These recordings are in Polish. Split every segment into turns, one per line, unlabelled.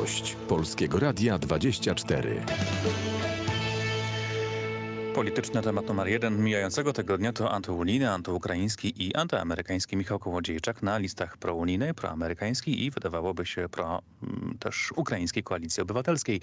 Gość Polskiego Radia 24.
Polityczny temat numer jeden mijającego tygodnia to antyunijny, antyukraiński i antyamerykański Michał Kołodziejczak na listach prounijnej, proamerykańskiej i wydawałoby się pro mm, też ukraińskiej koalicji obywatelskiej.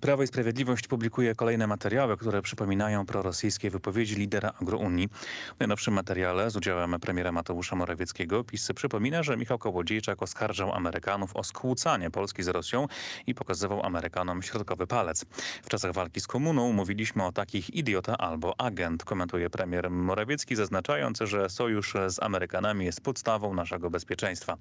Prawo i Sprawiedliwość publikuje kolejne materiały, które przypominają prorosyjskie wypowiedzi lidera agrounii. W najnowszym materiale z udziałem premiera Mateusza Morawieckiego PiS przypomina, że Michał Kołodziejczak oskarżał Amerykanów o skłócanie Polski z Rosją i pokazywał Amerykanom środkowy palec. W czasach walki z komuną mówiliśmy o takich idiotach albo agent, komentuje premier Morawiecki, zaznaczając, że sojusz z Amerykanami jest podstawą naszego bezpieczeństwa.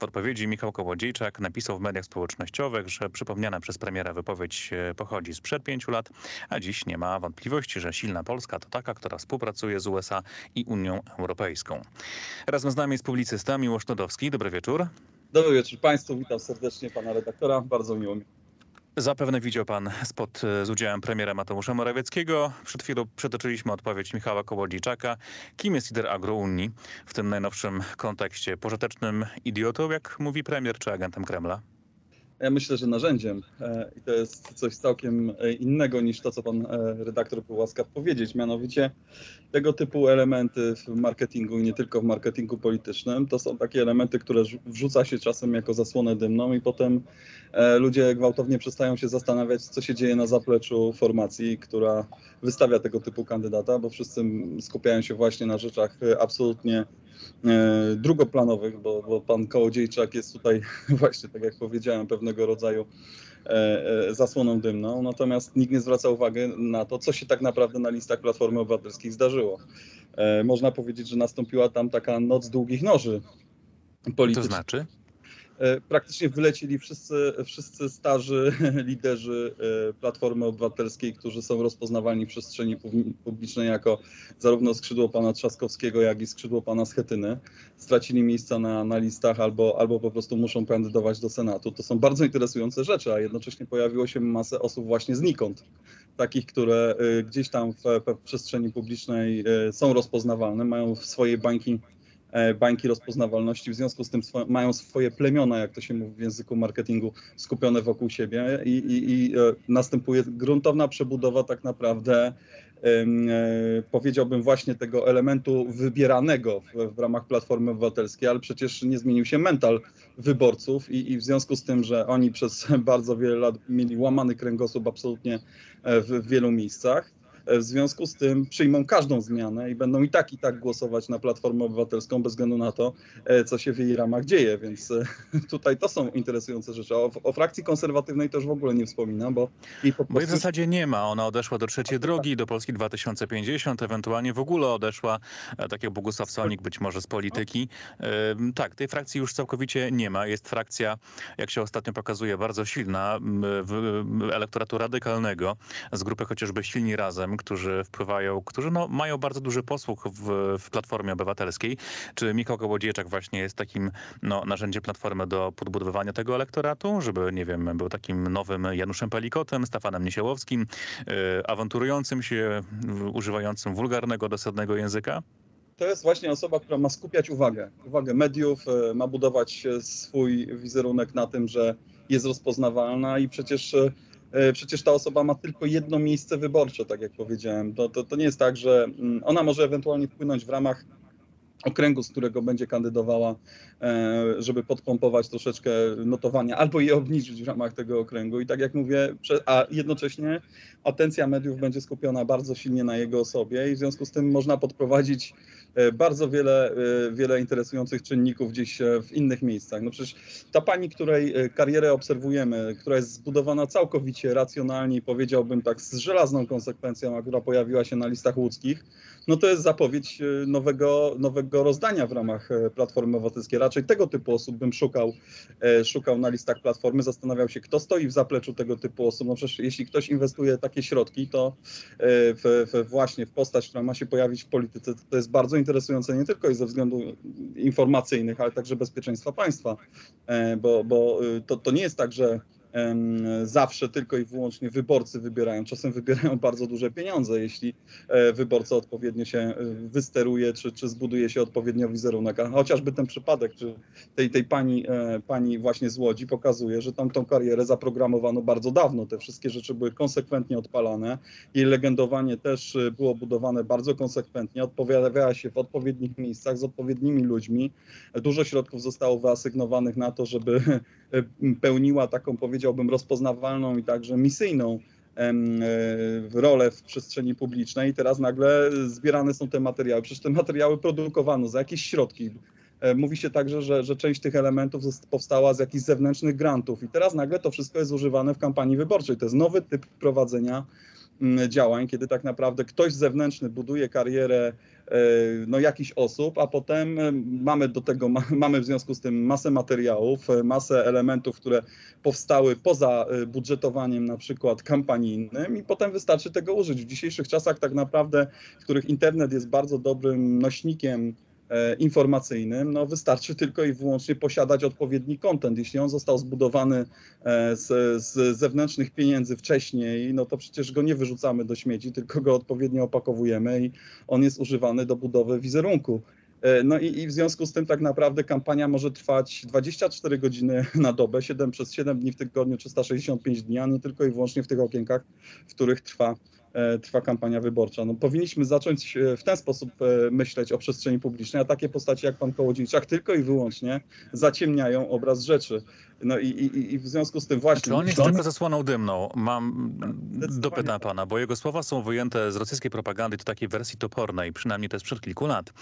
W odpowiedzi Michał Kołodziejczak napisał w mediach społecznościowych, że przypomniana przez premiera wypowiedź e, pochodzi sprzed pięciu lat, a dziś nie ma wątpliwości, że silna Polska to taka, która współpracuje z USA i Unią Europejską. Razem z nami jest publicysta Miłosz Todowski. Dobry wieczór.
Dobry wieczór Państwu, witam serdecznie Pana redaktora, bardzo miło mi.
Zapewne widział pan e, z udziałem premiera Mateusza Morawieckiego. Przed chwilą przytoczyliśmy odpowiedź Michała Kołodziejczaka. Kim jest lider agrounii w tym najnowszym kontekście? Pożytecznym idiotą, jak mówi premier, czy agentem Kremla?
Ja myślę, że narzędziem e, i to jest coś całkiem e, innego niż to, co pan redaktor był łaskaw powiedzieć. Mianowicie tego typu elementy w marketingu i nie tylko w marketingu politycznym to są takie elementy, które wrzuca się czasem jako zasłonę dymną i potem E, ludzie gwałtownie przestają się zastanawiać, co się dzieje na zapleczu formacji, która wystawia tego typu kandydata, bo wszyscy skupiają się właśnie na rzeczach e, absolutnie e, drugoplanowych, bo, bo pan Kołodziejczak jest tutaj właśnie, tak jak powiedziałem, pewnego rodzaju zasłoną dymną, natomiast nikt nie zwraca uwagi na to, co się tak naprawdę na listach Platformy Obywatelskiej zdarzyło. Można powiedzieć, że nastąpiła tam taka noc długich noży politycznych.
To znaczy?
E, praktycznie wylecili wszyscy, wszyscy starzy liderzy e, Platformy Obywatelskiej, którzy są rozpoznawani w przestrzeni publicznej jako zarówno skrzydło pana Trzaskowskiego, jak i skrzydło pana Schetyny. Stracili miejsca na, na listach albo, albo po prostu muszą kandydować do Senatu. To są bardzo interesujące rzeczy, a jednocześnie pojawiło się masę osób właśnie znikąd. Takich, które e, gdzieś tam w, w przestrzeni publicznej są rozpoznawalne, mają w swojej bańki bańki rozpoznawalności, w związku z tym mają swoje plemiona, jak to się mówi w języku marketingu, skupione wokół siebie i, i, i e, następuje gruntowna przebudowa tak naprawdę e, powiedziałbym właśnie tego elementu wybieranego w, w, ramach Platformy Obywatelskiej, ale przecież nie zmienił się mental wyborców i, i, w związku z tym, że oni przez bardzo wiele lat mieli łamany kręgosłup absolutnie w, w wielu miejscach, w związku z tym przyjmą każdą zmianę i będą i tak, i tak głosować na Platformę Obywatelską bez względu na to, e, co się w jej ramach dzieje, więc e, tutaj to są interesujące rzeczy. O, o frakcji konserwatywnej też w ogóle nie wspominam, bo
jej po prostu... Bo w zasadzie nie ma. Ona odeszła do trzeciej drogi, do Polski 2050, ewentualnie w ogóle odeszła, e, tak jak Bogusław Sonik, być może z polityki. Tak, tej frakcji już całkowicie nie ma. Jest frakcja, jak się ostatnio pokazuje, bardzo silna elektoratu radykalnego z grupy chociażby Silni Razem, którzy wpływają, którzy no, mają bardzo duży posłuch w, w Platformie Obywatelskiej. Czy Michał Kołodziejczak właśnie jest takim no, narzędziem Platformy do podbudowywania tego elektoratu, żeby, nie wiem, był takim nowym Januszem Pelikotem, Stefanem Niesiełowskim, yy, awanturującym się, używającym wulgarnego, dosadnego języka?
to jest właśnie osoba, która ma skupiać uwagę, uwagę mediów, e, ma budować swój wizerunek na tym, że jest rozpoznawalna i przecież E, przecież ta osoba ma tylko jedno miejsce wyborcze, tak jak powiedziałem. To, to, to nie jest tak, że mm, ona może ewentualnie wpłynąć w ramach okręgu, z którego będzie kandydowała, e, żeby podpompować troszeczkę notowania albo je obniżyć w ramach tego okręgu. I tak jak mówię, a jednocześnie atencja mediów będzie skupiona bardzo silnie na jego osobie i w związku z tym można podprowadzić e, bardzo wiele, e, wiele interesujących czynników gdzieś w innych miejscach. No przecież ta pani, której karierę obserwujemy, która jest zbudowana całkowicie racjonalnie, powiedziałbym tak z żelazną konsekwencją, a która pojawiła się na listach łódzkich, no to jest zapowiedź nowego, nowego rozdania w ramach e, Platformy Obywatelskiej. Raczej tego typu osób bym szukał, e, szukał na listach Platformy, zastanawiał się, kto stoi w zapleczu tego typu osób. No przecież jeśli ktoś inwestuje takie środki, to e, w, w, właśnie w postać, która ma się pojawić w polityce, to jest bardzo interesujące nie tylko ze względów informacyjnych, ale także bezpieczeństwa państwa, bo, bo to, to nie jest tak, że zawsze tylko i wyłącznie wyborcy wybierają. Czasem wybierają bardzo duże pieniądze, jeśli e, wyborca odpowiednio się e, wysteruje, czy, czy zbuduje się odpowiednio wizerunek. A chociażby ten przypadek czy tej, tej pani, e, pani właśnie z Łodzi pokazuje, że tam tą karierę zaprogramowano bardzo dawno. Te wszystkie rzeczy były konsekwentnie odpalane. Jej legendowanie też było budowane bardzo konsekwentnie, odpowiadała się w odpowiednich miejscach z odpowiednimi ludźmi. Dużo środków zostało wyasygnowanych na to, żeby pełniła taką, powiedziałbym, rozpoznawalną i także misyjną e, rolę w przestrzeni publicznej. Teraz nagle zbierane są te materiały. Przecież te materiały produkowano za jakieś środki. E, mówi się także, że, że część tych elementów powstała z jakichś zewnętrznych grantów i teraz nagle to wszystko jest używane w kampanii wyborczej. To jest nowy typ prowadzenia działań, kiedy tak naprawdę ktoś zewnętrzny buduje karierę e, no, jakichś osób, a potem e, mamy do tego, mamy w związku z tym masę materiałów, e, masę elementów, które powstały poza budżetowaniem na przykład kampanijnym i potem wystarczy tego użyć. W dzisiejszych czasach tak naprawdę, w których internet jest bardzo dobrym nośnikiem informacyjnym, no wystarczy tylko i wyłącznie posiadać odpowiedni kontent. Jeśli on został zbudowany e, z, z, zewnętrznych pieniędzy wcześniej, no to przecież go nie wyrzucamy do śmieci, tylko go odpowiednio opakowujemy i on jest używany do budowy wizerunku. E, no i, i, w związku z tym tak naprawdę kampania może trwać 24 godziny na dobę, 7 przez 7 dni w tygodniu, 365 dni, a nie tylko i wyłącznie w tych okienkach, w których trwa E, trwa kampania wyborcza. No, powinniśmy zacząć e, w ten sposób e, myśleć o przestrzeni publicznej, a takie postaci jak pan Kołodziejczak tylko i wyłącznie zaciemniają obraz rzeczy. No i, i, i w związku z tym właśnie...
Czy on jest tylko zasłoną dymną? Mam dopytam pana, bo jego słowa są wyjęte z rosyjskiej propagandy, to takiej wersji topornej, przynajmniej to jest przed kilku lat.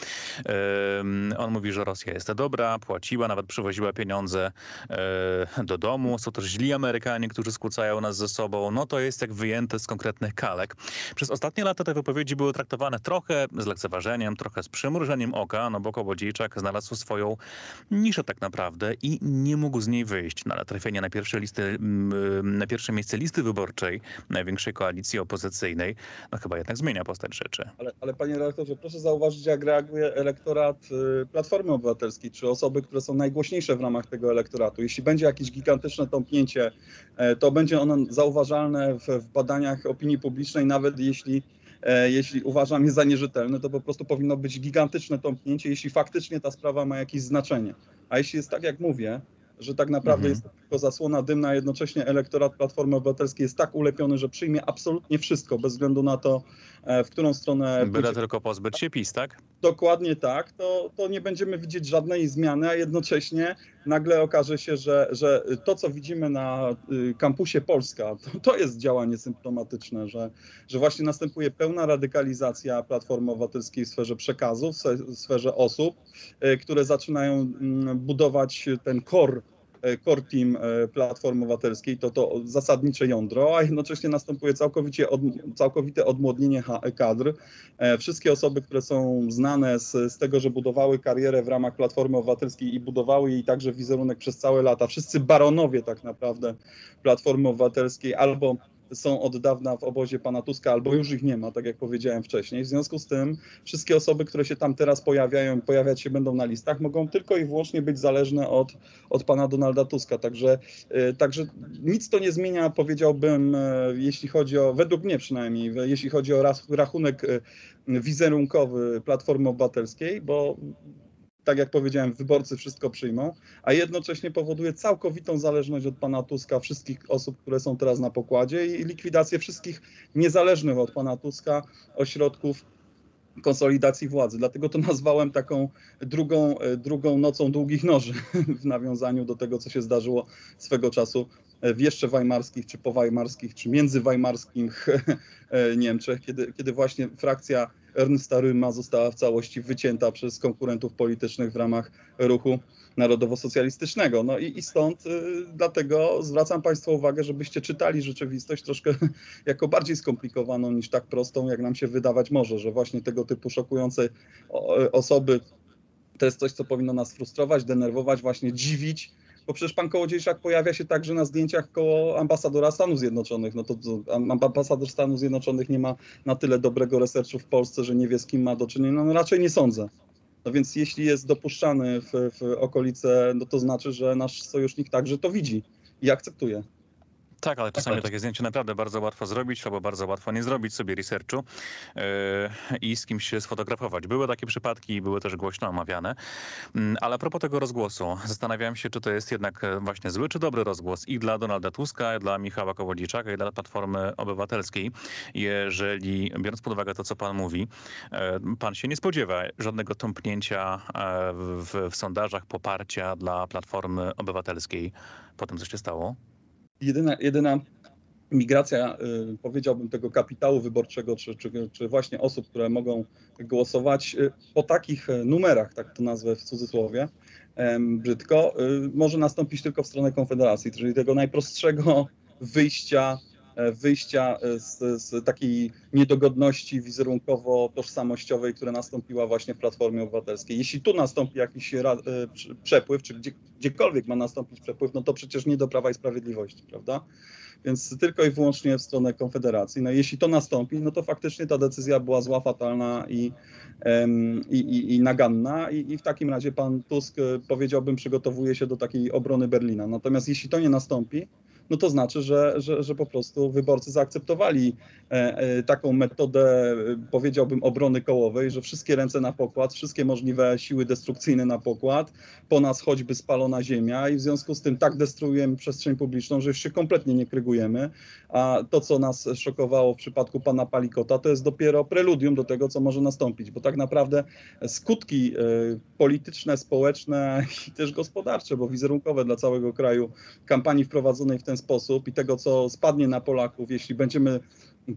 Um, on mówi, że Rosja jest dobra, płaciła, nawet przywoziła pieniądze e, do domu. Są też źli Amerykanie, którzy skłócają nas ze sobą. No to jest jak wyjęte z konkretnych kalek. Przez ostatnie lata te wypowiedzi były traktowane trochę z lekceważeniem, trochę z przymrużeniem oka, no bo Kołodziejczak znalazł swoją niszę tak naprawdę i nie mógł z niej wyjść. No ale trafienie na pierwsze, listy, mm, na pierwsze miejsce listy wyborczej największej koalicji opozycyjnej, no chyba jednak zmienia postać rzeczy.
Ale, ale panie redaktorze, proszę zauważyć, jak reaguje elektorat y, Platformy Obywatelskiej, czy osoby, które są najgłośniejsze w ramach tego elektoratu. Jeśli będzie jakieś gigantyczne tąpnięcie, e, to będzie ono zauważalne w, w badaniach opinii publicznej, nawet jeśli e, jeśli uważam je za nierzetelne, to po prostu powinno być gigantyczne tąpnięcie, jeśli faktycznie ta sprawa ma jakieś znaczenie. A jeśli jest tak, jak mówię, że tak naprawdę mhm. jest tylko zasłona dymna, a jednocześnie elektorat Platformy Obywatelskiej jest tak ulepiony, że przyjmie absolutnie wszystko, bez względu na to, e, w którą stronę...
Byle pójdzie. tylko pozbyć się PiS, tak?
Dokładnie tak, to, to nie będziemy widzieć żadnej zmiany, a jednocześnie nagle okaże się, że, że to, co widzimy na y, kampusie Polska, to, to jest działanie symptomatyczne, że, że właśnie następuje pełna radykalizacja Platformy Obywatelskiej w sferze przekazów, w sferze osób, y, które zaczynają mm, budować ten kor core team e, Platformy Obywatelskiej, to to zasadnicze jądro, a jednocześnie następuje całkowicie od, całkowite odmłodnienie kadr. E, wszystkie osoby, które są znane z, z tego, że budowały karierę w ramach Platformy Obywatelskiej i budowały jej także wizerunek przez całe lata, wszyscy baronowie tak naprawdę Platformy Obywatelskiej albo są od dawna w obozie pana Tuska, albo już ich nie ma, tak jak powiedziałem wcześniej. W związku z tym wszystkie osoby, które się tam teraz pojawiają, pojawiać się będą na listach, mogą tylko i wyłącznie być zależne od, od pana Donalda Tuska. Także, yy, także nic to nie zmienia, powiedziałbym, yy, jeśli chodzi o, według mnie przynajmniej, jeśli chodzi o rachunek yy, wizerunkowy Platformy Obywatelskiej, bo tak jak powiedziałem, wyborcy wszystko przyjmą, a jednocześnie powoduje całkowitą zależność od pana Tuska wszystkich osób, które są teraz na pokładzie i likwidację wszystkich niezależnych od pana Tuska ośrodków konsolidacji władzy. Dlatego to nazwałem taką drugą, drugą nocą długich noży w nawiązaniu do tego, co się zdarzyło swego czasu w jeszcze weimarskich, czy powajmarskich, czy międzywajmarskich Niemczech, kiedy, kiedy właśnie frakcja Ernsta Ryma została w całości wycięta przez konkurentów politycznych w ramach ruchu narodowo-socjalistycznego. No i, i stąd y, dlatego zwracam Państwu uwagę, żebyście czytali rzeczywistość troszkę jako bardziej skomplikowaną niż tak prostą, jak nam się wydawać może, że właśnie tego typu szokujące osoby to jest coś, co powinno nas frustrować, denerwować, właśnie dziwić, bo przecież pan Kołodziejczak pojawia się także na zdjęciach koło ambasadora Stanów Zjednoczonych. No to, ambasador Stanów Zjednoczonych nie ma na tyle dobrego researchu w Polsce, że nie wie z kim ma do czynienia. No raczej nie sądzę. No więc jeśli jest dopuszczany w, w okolice, no to znaczy, że nasz sojusznik także to widzi i akceptuje.
Tak, ale czasami takie zdjęcie naprawdę bardzo łatwo zrobić, albo bardzo łatwo nie zrobić sobie researchu yy, i z kimś się sfotografować. Były takie przypadki i były też głośno omawiane. Yy, ale a propos tego rozgłosu, zastanawiałem się, czy to jest jednak e, właśnie zły czy dobry rozgłos i dla Donalda Tuska, i dla Michała Kołodziejczaka, i dla Platformy Obywatelskiej, jeżeli, biorąc pod uwagę to, co pan mówi, yy, pan się nie spodziewa żadnego tąpnięcia w, w sondażach poparcia dla Platformy Obywatelskiej po tym, co się stało?
Jedyna, jedyna migracja, y, powiedziałbym, tego kapitału wyborczego, czy, czy, czy, właśnie osób, które mogą głosować y, po takich y, numerach, tak to nazwę w cudzysłowie, brzydko, może nastąpić tylko w stronę Konfederacji, czyli tego najprostszego wyjścia wyjścia e, z, z takiej niedogodności wizerunkowo-tożsamościowej, która nastąpiła właśnie w Platformie Obywatelskiej. Jeśli tu nastąpi jakiś e, przepływ, czy gdzie, gdziekolwiek ma nastąpić przepływ, no to przecież nie do Prawa i Sprawiedliwości, prawda? Więc tylko i wyłącznie w stronę Konfederacji. No jeśli to nastąpi, no to faktycznie ta decyzja była zła, fatalna i, i, i, i naganna I, i w takim razie pan Tusk, powiedziałbym, przygotowuje się do takiej obrony Berlina. Natomiast jeśli to nie nastąpi, no to znaczy, że, że, że po prostu wyborcy zaakceptowali e, e, taką metodę, powiedziałbym, obrony kołowej, że wszystkie ręce na pokład, wszystkie możliwe siły destrukcyjne na pokład, po nas choćby spalona ziemia i w związku z tym tak destruujemy przestrzeń publiczną, że już się kompletnie nie krygujemy, a to, co nas szokowało w przypadku pana Palikota, to jest dopiero preludium do tego, co może nastąpić, bo tak naprawdę skutki e, polityczne, społeczne i też gospodarcze, bo wizerunkowe dla całego kraju kampanii wprowadzonej w ten ten sposób i tego, co spadnie na Polaków, jeśli będziemy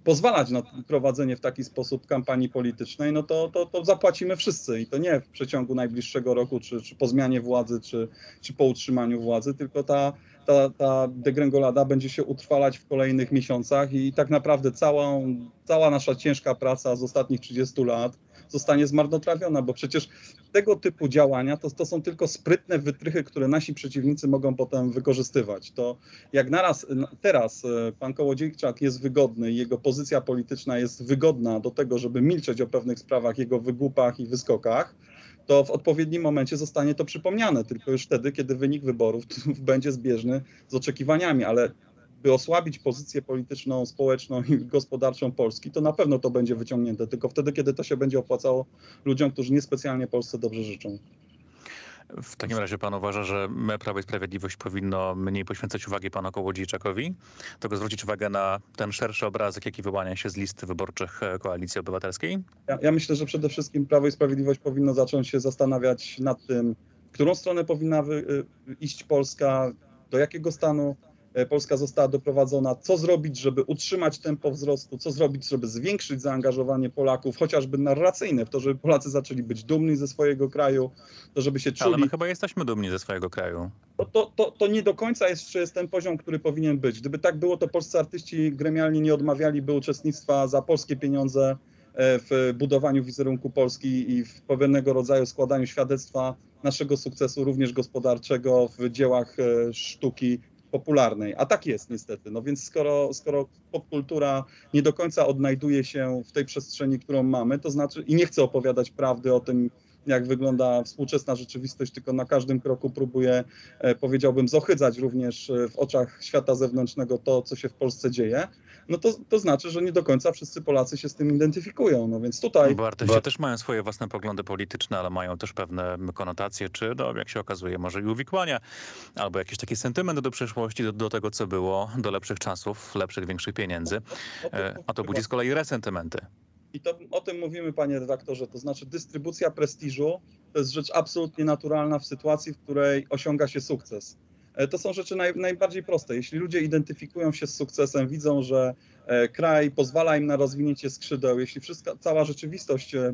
pozwalać na prowadzenie w taki sposób kampanii politycznej, no to, to, to zapłacimy wszyscy. I to nie w przeciągu najbliższego roku, czy, czy po zmianie władzy, czy, czy po utrzymaniu władzy, tylko ta, ta, ta degrengolada będzie się utrwalać w kolejnych miesiącach i tak naprawdę całą, cała nasza ciężka praca z ostatnich 30 lat zostanie zmarnotrawiona, bo przecież tego typu działania to, to są tylko sprytne wytrychy, które nasi przeciwnicy mogą potem wykorzystywać. To jak naraz, teraz e, pan Kołodziejczak jest wygodny jego pozycja polityczna jest wygodna do tego, żeby milczeć o pewnych sprawach, jego wygłupach i wyskokach, to w odpowiednim momencie zostanie to przypomniane, tylko już wtedy, kiedy wynik wyborów będzie zbieżny z oczekiwaniami, ale by osłabić pozycję polityczną, społeczną i gospodarczą Polski, to na pewno to będzie wyciągnięte, tylko wtedy, kiedy to się będzie opłacało ludziom, którzy niespecjalnie Polsce dobrze życzą.
W takim razie pan uważa, że Prawo i Sprawiedliwość powinno mniej poświęcać uwagi panu Kołodziejczakowi, tylko zwrócić uwagę na ten szerszy obrazek, jaki wyłania się z list wyborczych e, Koalicji Obywatelskiej?
Ja, ja myślę, że przede wszystkim Prawo i Sprawiedliwość powinno zacząć się zastanawiać nad tym, w którą stronę powinna wy, e, iść Polska, do jakiego stanu Polska została doprowadzona, co zrobić, żeby utrzymać tempo wzrostu, co zrobić, żeby zwiększyć zaangażowanie Polaków, chociażby narracyjne, w to, żeby Polacy zaczęli być dumni ze swojego kraju, to żeby się czuli...
Ale my chyba jesteśmy dumni ze swojego kraju.
To, to, to, to nie do końca jest, jest ten poziom, który powinien być. Gdyby tak było, to polscy artyści gremialnie nie odmawialiby uczestnictwa za polskie pieniądze e, w budowaniu wizerunku Polski i w pewnego rodzaju składaniu świadectwa naszego sukcesu, również gospodarczego w dziełach e, sztuki popularnej. A tak jest niestety. No więc skoro, skoro popkultura nie do końca odnajduje się w tej przestrzeni, którą mamy, to znaczy i nie chce opowiadać prawdy o tym, jak wygląda współczesna rzeczywistość, tylko na każdym kroku próbuje, e, powiedziałbym, zohydzać również e, w oczach świata zewnętrznego to, co się w Polsce dzieje, no to, to znaczy, że nie do końca wszyscy Polacy się z tym identyfikują. No więc tutaj...
Bo artyści bo... też mają swoje własne poglądy polityczne, ale mają też pewne konotacje, czy no, jak się okazuje, może i uwikłania, albo jakiś taki sentyment do przeszłości, do, do tego, co było, do lepszych czasów, lepszych, większych pieniędzy, e, a to budzi z kolei resentymenty.
I to, o tym mówimy, panie redaktorze, to znaczy dystrybucja prestiżu to jest rzecz absolutnie naturalna w sytuacji, w której osiąga się sukces. E, to są rzeczy naj, najbardziej proste. Jeśli ludzie identyfikują się z sukcesem, widzą, że e, kraj pozwala im na rozwinięcie skrzydeł, jeśli wszystka, cała rzeczywistość e,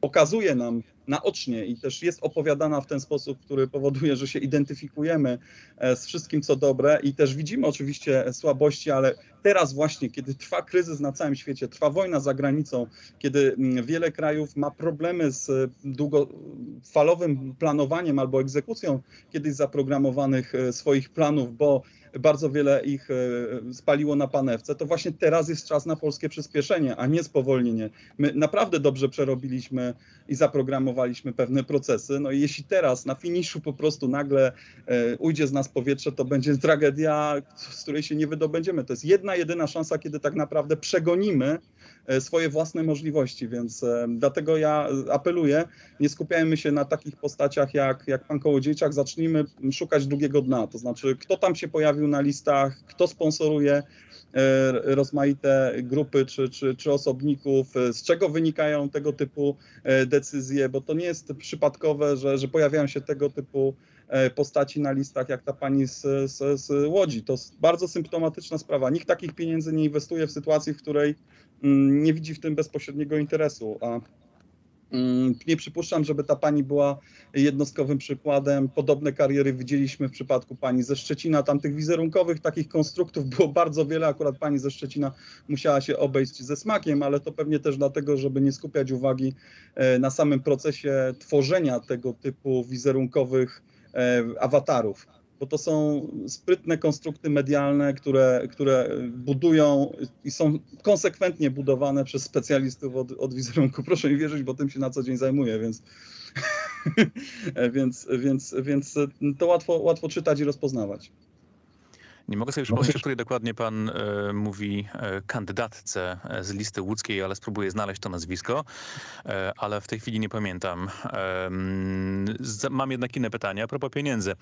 pokazuje nam naocznie i też jest opowiadana w ten sposób, który powoduje, że się identyfikujemy e, z wszystkim, co dobre i też widzimy oczywiście słabości, ale teraz właśnie, kiedy trwa kryzys na całym świecie, trwa wojna za granicą, kiedy mm, wiele krajów ma problemy z długofalowym planowaniem albo egzekucją kiedyś zaprogramowanych e, swoich planów, bo bardzo wiele ich e, spaliło na panewce, to właśnie teraz jest czas na polskie przyspieszenie, a nie spowolnienie. My naprawdę dobrze przerobiliśmy i zaprogramowaliśmy podejmowaliśmy pewne procesy. No i jeśli teraz na finiszu po prostu nagle e, ujdzie z nas powietrze, to będzie tragedia, z której się nie wydobędziemy. To jest jedna, jedyna szansa, kiedy tak naprawdę przegonimy e, swoje własne możliwości, więc e, dlatego ja apeluję, nie skupiajmy się na takich postaciach jak, jak pan Kołodziejczak, zacznijmy szukać drugiego dna, to znaczy kto tam się pojawił na listach, kto sponsoruje, E, rozmaite grupy czy, czy, czy osobników, e, z czego wynikają tego typu e, decyzje, bo to nie jest przypadkowe, że, że pojawiają się tego typu postaci na listach, jak ta pani z, z, z Łodzi. To bardzo symptomatyczna sprawa. Nikt takich pieniędzy nie inwestuje w sytuacji, w której mm, nie widzi w tym bezpośredniego interesu. A nie przypuszczam, żeby ta pani była jednostkowym przykładem. Podobne kariery widzieliśmy w przypadku pani ze Szczecina. Tam tych wizerunkowych takich konstruktów było bardzo wiele. Akurat pani ze Szczecina musiała się obejść ze smakiem, ale to pewnie też dlatego, żeby nie skupiać uwagi e, na samym procesie tworzenia tego typu wizerunkowych e, awatarów bo to są sprytne konstrukty medialne, które, które budują i są konsekwentnie budowane przez specjalistów od, od wizerunku. Proszę mi wierzyć, bo tym się na co dzień zajmuję, więc, więc, więc, więc to łatwo, łatwo czytać i rozpoznawać.
Nie mogę sobie przypomnieć, o której dokładnie pan e, mówi e, kandydatce e, z listy łódzkiej, ale spróbuję znaleźć to nazwisko, e, ale w tej chwili nie pamiętam. Z, mam jednak inne pytania a propos pieniędzy.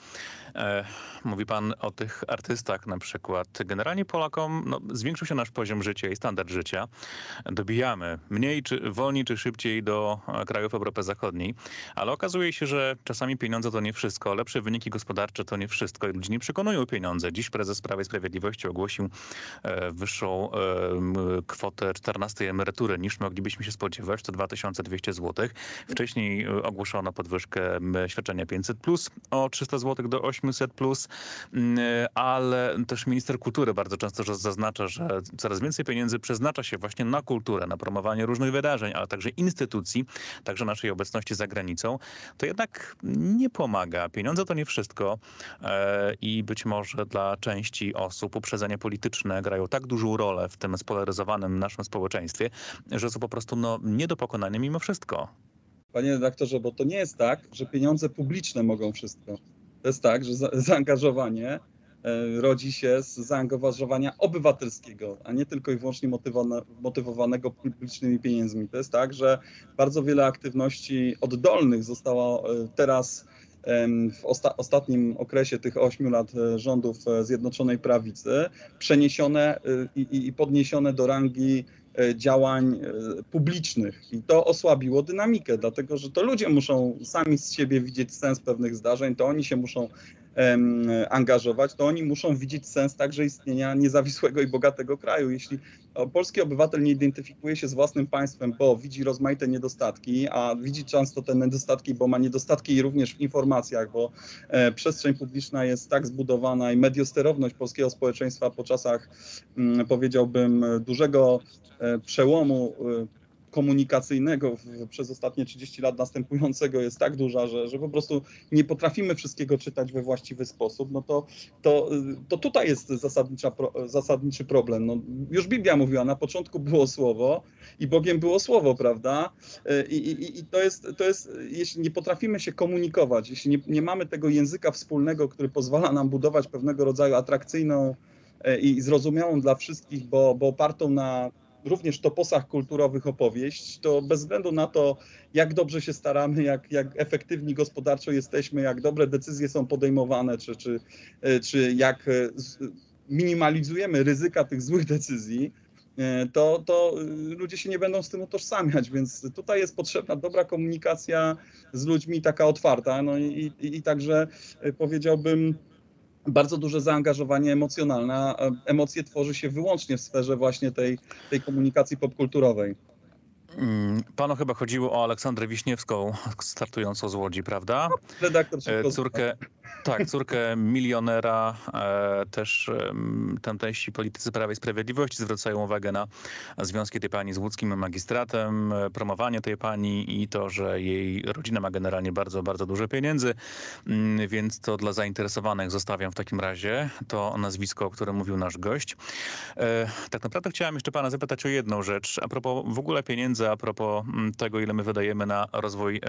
E, mówi pan o tych artystach na przykład. Generalnie Polakom no, zwiększył się nasz poziom życia i standard życia. Dobijamy mniej, czy wolniej, czy szybciej do e, krajów Europy Zachodniej, ale okazuje się, że czasami pieniądze to nie wszystko, lepsze wyniki gospodarcze to nie wszystko i ludzie nie przekonują pieniądze. Dziś prezes prezes Prawa i Sprawiedliwości ogłosił e, wyższą e, kwotę 14 emerytury niż moglibyśmy się spodziewać, to 2200 zł. Wcześniej e, ogłoszono podwyżkę świadczenia 500 plus o 300 zł do 800 plus, ale też minister kultury bardzo często zaznacza, że coraz więcej pieniędzy przeznacza się właśnie na kulturę, na promowanie różnych wydarzeń, ale także instytucji, także naszej obecności za granicą. To jednak nie pomaga. Pieniądze to nie wszystko i być może dla części części osób uprzedzenia polityczne grają tak dużą rolę w tym spolaryzowanym naszym społeczeństwie, że są po prostu no, nie do pokonania mimo wszystko.
Panie redaktorze, bo to nie jest tak, że pieniądze publiczne mogą wszystko. To jest tak, że za zaangażowanie e, rodzi się z zaangażowania obywatelskiego, a nie tylko i wyłącznie motywowanego publicznymi pieniędzmi. To jest tak, że bardzo wiele aktywności oddolnych zostało e, teraz w osta ostatnim okresie tych ośmiu lat e, rządów e, Zjednoczonej Prawicy przeniesione e, i, i podniesione do rangi działań publicznych. I to osłabiło dynamikę, dlatego że to ludzie muszą sami z siebie widzieć sens pewnych zdarzeń, to oni się muszą angażować, to oni muszą widzieć sens także istnienia niezawisłego i bogatego kraju. Jeśli polski obywatel nie identyfikuje się z własnym państwem, bo widzi rozmaite niedostatki, a widzi często te niedostatki, bo ma niedostatki również w informacjach, bo e, przestrzeń publiczna jest tak zbudowana i mediosterowność polskiego społeczeństwa po czasach, mm, powiedziałbym, dużego e, przełomu e, komunikacyjnego w, przez ostatnie 30 lat następującego jest tak duża, że, że po prostu nie potrafimy wszystkiego czytać we właściwy sposób, no to, to, to tutaj jest zasadnicza, zasadniczy problem. No, już Biblia mówiła, na początku było słowo i Bogiem było słowo, prawda? I, i, i to, jest, to jest, jeśli nie potrafimy się komunikować, jeśli nie, nie mamy tego języka wspólnego, który pozwala nam budować pewnego rodzaju atrakcyjną e, i zrozumiałą dla wszystkich, bo, bo opartą na również toposach kulturowych opowieść, to bez względu na to, jak dobrze się staramy, jak, jak efektywni gospodarczo jesteśmy, jak dobre decyzje są podejmowane, czy, czy, e, czy jak e, minimalizujemy ryzyka tych złych decyzji, e, to, to ludzie się nie będą z tym utożsamiać, więc tutaj jest potrzebna dobra komunikacja z ludźmi, taka otwarta. No i, i, i także powiedziałbym, bardzo duże zaangażowanie emocjonalne, emocje tworzy się wyłącznie w sferze właśnie tej, tej komunikacji popkulturowej.
Mm, panu chyba chodziło o Aleksandrę Wiśniewską, startującą z Łodzi, prawda?
Redaktor
e, Córkę, tak, córkę milionera. E, też tamtejsi politycy Prawa i Sprawiedliwości zwracają uwagę na związki tej pani z łódzkim magistratem, e, promowanie tej pani i to, że jej rodzina ma generalnie bardzo, bardzo dużo pieniędzy, mm, więc to dla zainteresowanych zostawiam w takim razie to nazwisko, o którym mówił nasz gość. Tak naprawdę chciałem jeszcze pana zapytać o jedną rzecz. A propos w ogóle pieniędzy, a propos mm, tego, ile my wydajemy na rozwój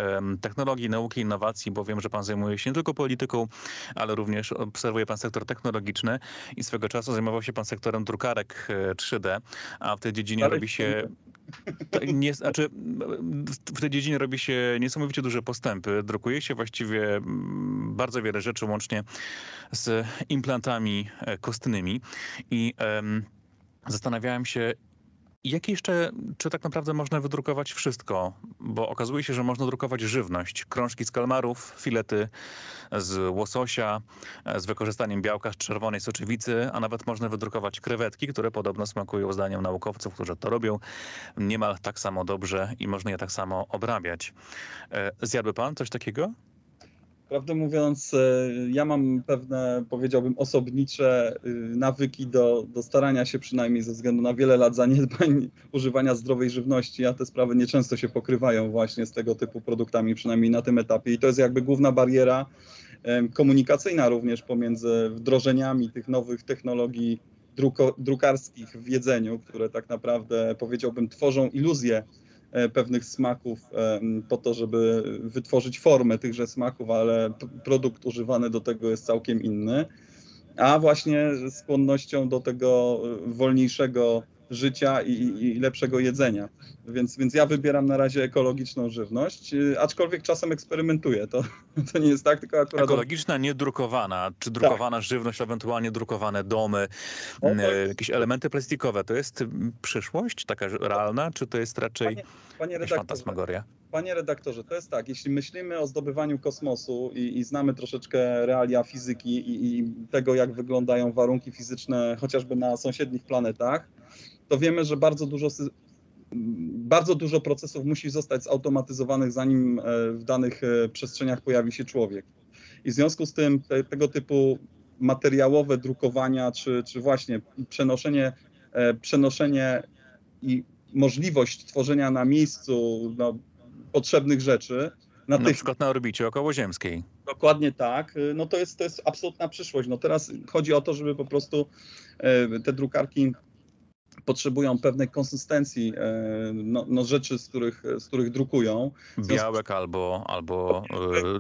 technologii, nauki, innowacji, bo wiem, że pan zajmuje się nie tylko polityką, ale również obserwuje pan sektor technologiczny i swego czasu zajmował się pan sektorem drukarek 3D, a w tej dziedzinie robi się nie, znaczy, w tej dziedzinie robi się niesamowicie duże postępy. Drukuje się właściwie mm, bardzo wiele rzeczy, łącznie z implantami e, kostnymi. I um, zastanawiałem się, jak jeszcze, czy tak naprawdę można wydrukować wszystko? Bo okazuje się, że można drukować żywność. Krążki z kalmarów, filety z łososia, z wykorzystaniem białka z czerwonej soczewicy, a nawet można wydrukować krewetki, które podobno smakują zdaniem naukowców, którzy to robią, niemal tak samo dobrze i można je tak samo obrabiać. E, zjadłby pan coś takiego?
Prawdę mówiąc, e, ja mam pewne, powiedziałbym, osobnicze y, nawyki do, do starania się przynajmniej ze względu na wiele lat zaniedbań używania zdrowej żywności, a te sprawy nieczęsto się pokrywają właśnie z tego typu produktami, przynajmniej na tym etapie. I to jest jakby główna bariera komunikacyjna również pomiędzy wdrożeniami tych nowych technologii druko, drukarskich w jedzeniu, które tak naprawdę, powiedziałbym, tworzą iluzję E, pewnych smaków e, po to, żeby wytworzyć formę tychże smaków, ale produkt używany do tego jest całkiem inny. A właśnie skłonnością do tego wolniejszego życia i, i, lepszego jedzenia. Więc, więc ja wybieram na razie ekologiczną żywność, y, aczkolwiek czasem eksperymentuję. To, to nie jest tak, tylko akurat...
Ekologiczna, niedrukowana, czy drukowana tak. żywność, ewentualnie drukowane domy, o, tak. jakieś elementy plastikowe. To jest przyszłość taka realna, czy to jest raczej panie, panie redaktorze, fantasmagoria?
Panie redaktorze, to jest tak, jeśli myślimy o zdobywaniu kosmosu i, i znamy troszeczkę realia fizyki i, i tego, jak wyglądają warunki fizyczne chociażby na sąsiednich planetach, to wiemy, że bardzo dużo, bardzo dużo procesów musi zostać zautomatyzowanych, zanim e, w danych e, przestrzeniach pojawi się człowiek. I w związku z tym te, tego typu materiałowe drukowania, czy, czy właśnie przenoszenie, e, przenoszenie i możliwość tworzenia na miejscu no, potrzebnych rzeczy.
Na, na tych... przykład na orbicie okołoziemskiej.
Dokładnie tak. No to jest, to jest absolutna przyszłość. No teraz chodzi o to, żeby po prostu te drukarki potrzebują pewnej konsystencji e, no, no, rzeczy, z których, z których drukują.
Białek albo, albo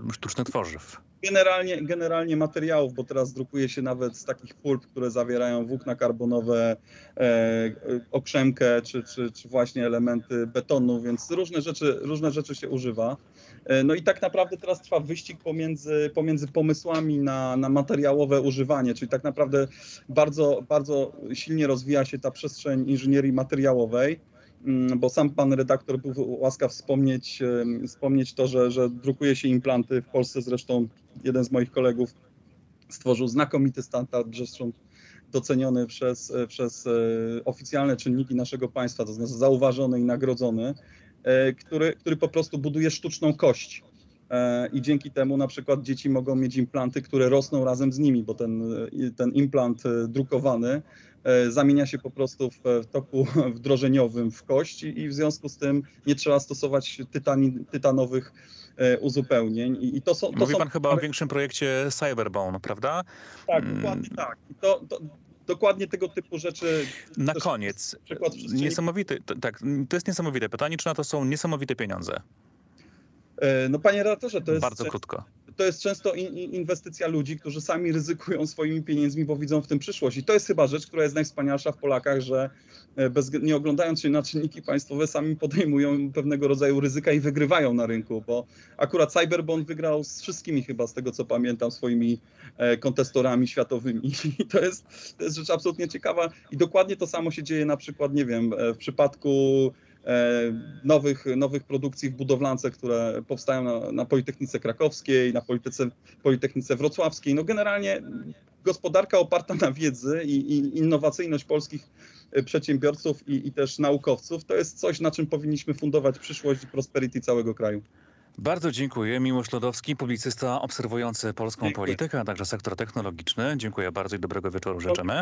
e, sztucznych tworzyw.
Generalnie, generalnie materiałów, bo teraz drukuje się nawet z takich pulp, które zawierają włókna karbonowe, e, okrzemkę czy, czy, czy właśnie elementy betonu, więc różne rzeczy, różne rzeczy się używa. E, no i tak naprawdę teraz trwa wyścig pomiędzy, pomiędzy pomysłami na, na materiałowe używanie, czyli tak naprawdę bardzo, bardzo silnie rozwija się ta przestrzeń inżynierii materiałowej mm, bo sam pan redaktor był łaskaw wspomnieć, wspomnieć to, że, że drukuje się implanty w Polsce. Zresztą jeden z moich kolegów stworzył znakomity standard, zresztą doceniony przez, przez e, oficjalne czynniki naszego państwa, to znaczy zauważony i nagrodzony. E, który, który po prostu buduje sztuczną kość. E, I dzięki temu na przykład dzieci mogą mieć implanty, które rosną razem z nimi, bo ten, e, ten implant drukowany zamienia się po prostu w, toku wdrożeniowym w kość i w związku z tym nie trzeba stosować tytani, tytanowych uzupełnień. I to są, to
Mówi
są...
pan chyba o większym projekcie Cyberbone, prawda?
Tak, mm. dokładnie tak. I to, to, dokładnie tego typu rzeczy.
Na koniec, niesamowite, tak, to jest niesamowite pytanie, czy na to są niesamowite pieniądze?
E, no panie redaktorze, to jest...
Bardzo krótko.
To jest często inwestycja ludzi, którzy sami ryzykują swoimi pieniędzmi, bo widzą w tym przyszłość. I to jest chyba rzecz, która jest najwspanialsza w Polakach, że e, bez, nie oglądając się na czynniki państwowe, sami podejmują pewnego rodzaju ryzyka i wygrywają na rynku, bo akurat Cyberbond wygrał z wszystkimi chyba, z tego co pamiętam, swoimi e, kontestorami światowymi. I to jest, to jest rzecz absolutnie ciekawa. I dokładnie to samo się dzieje na przykład, nie wiem, w przypadku E, nowych, nowych produkcji w budowlance, które powstają na, na Politechnice Krakowskiej, na Politechnice, Politechnice Wrocławskiej. No generalnie gospodarka oparta na wiedzy i, i innowacyjność polskich e, przedsiębiorców i, i, też naukowców to jest coś, na czym powinniśmy fundować przyszłość i prosperity całego kraju.
Bardzo dziękuję. Miłosz Lodowski, publicysta obserwujący polską dziękuję. politykę, a także sektor technologiczny. Dziękuję bardzo i dobrego wieczoru życzymy.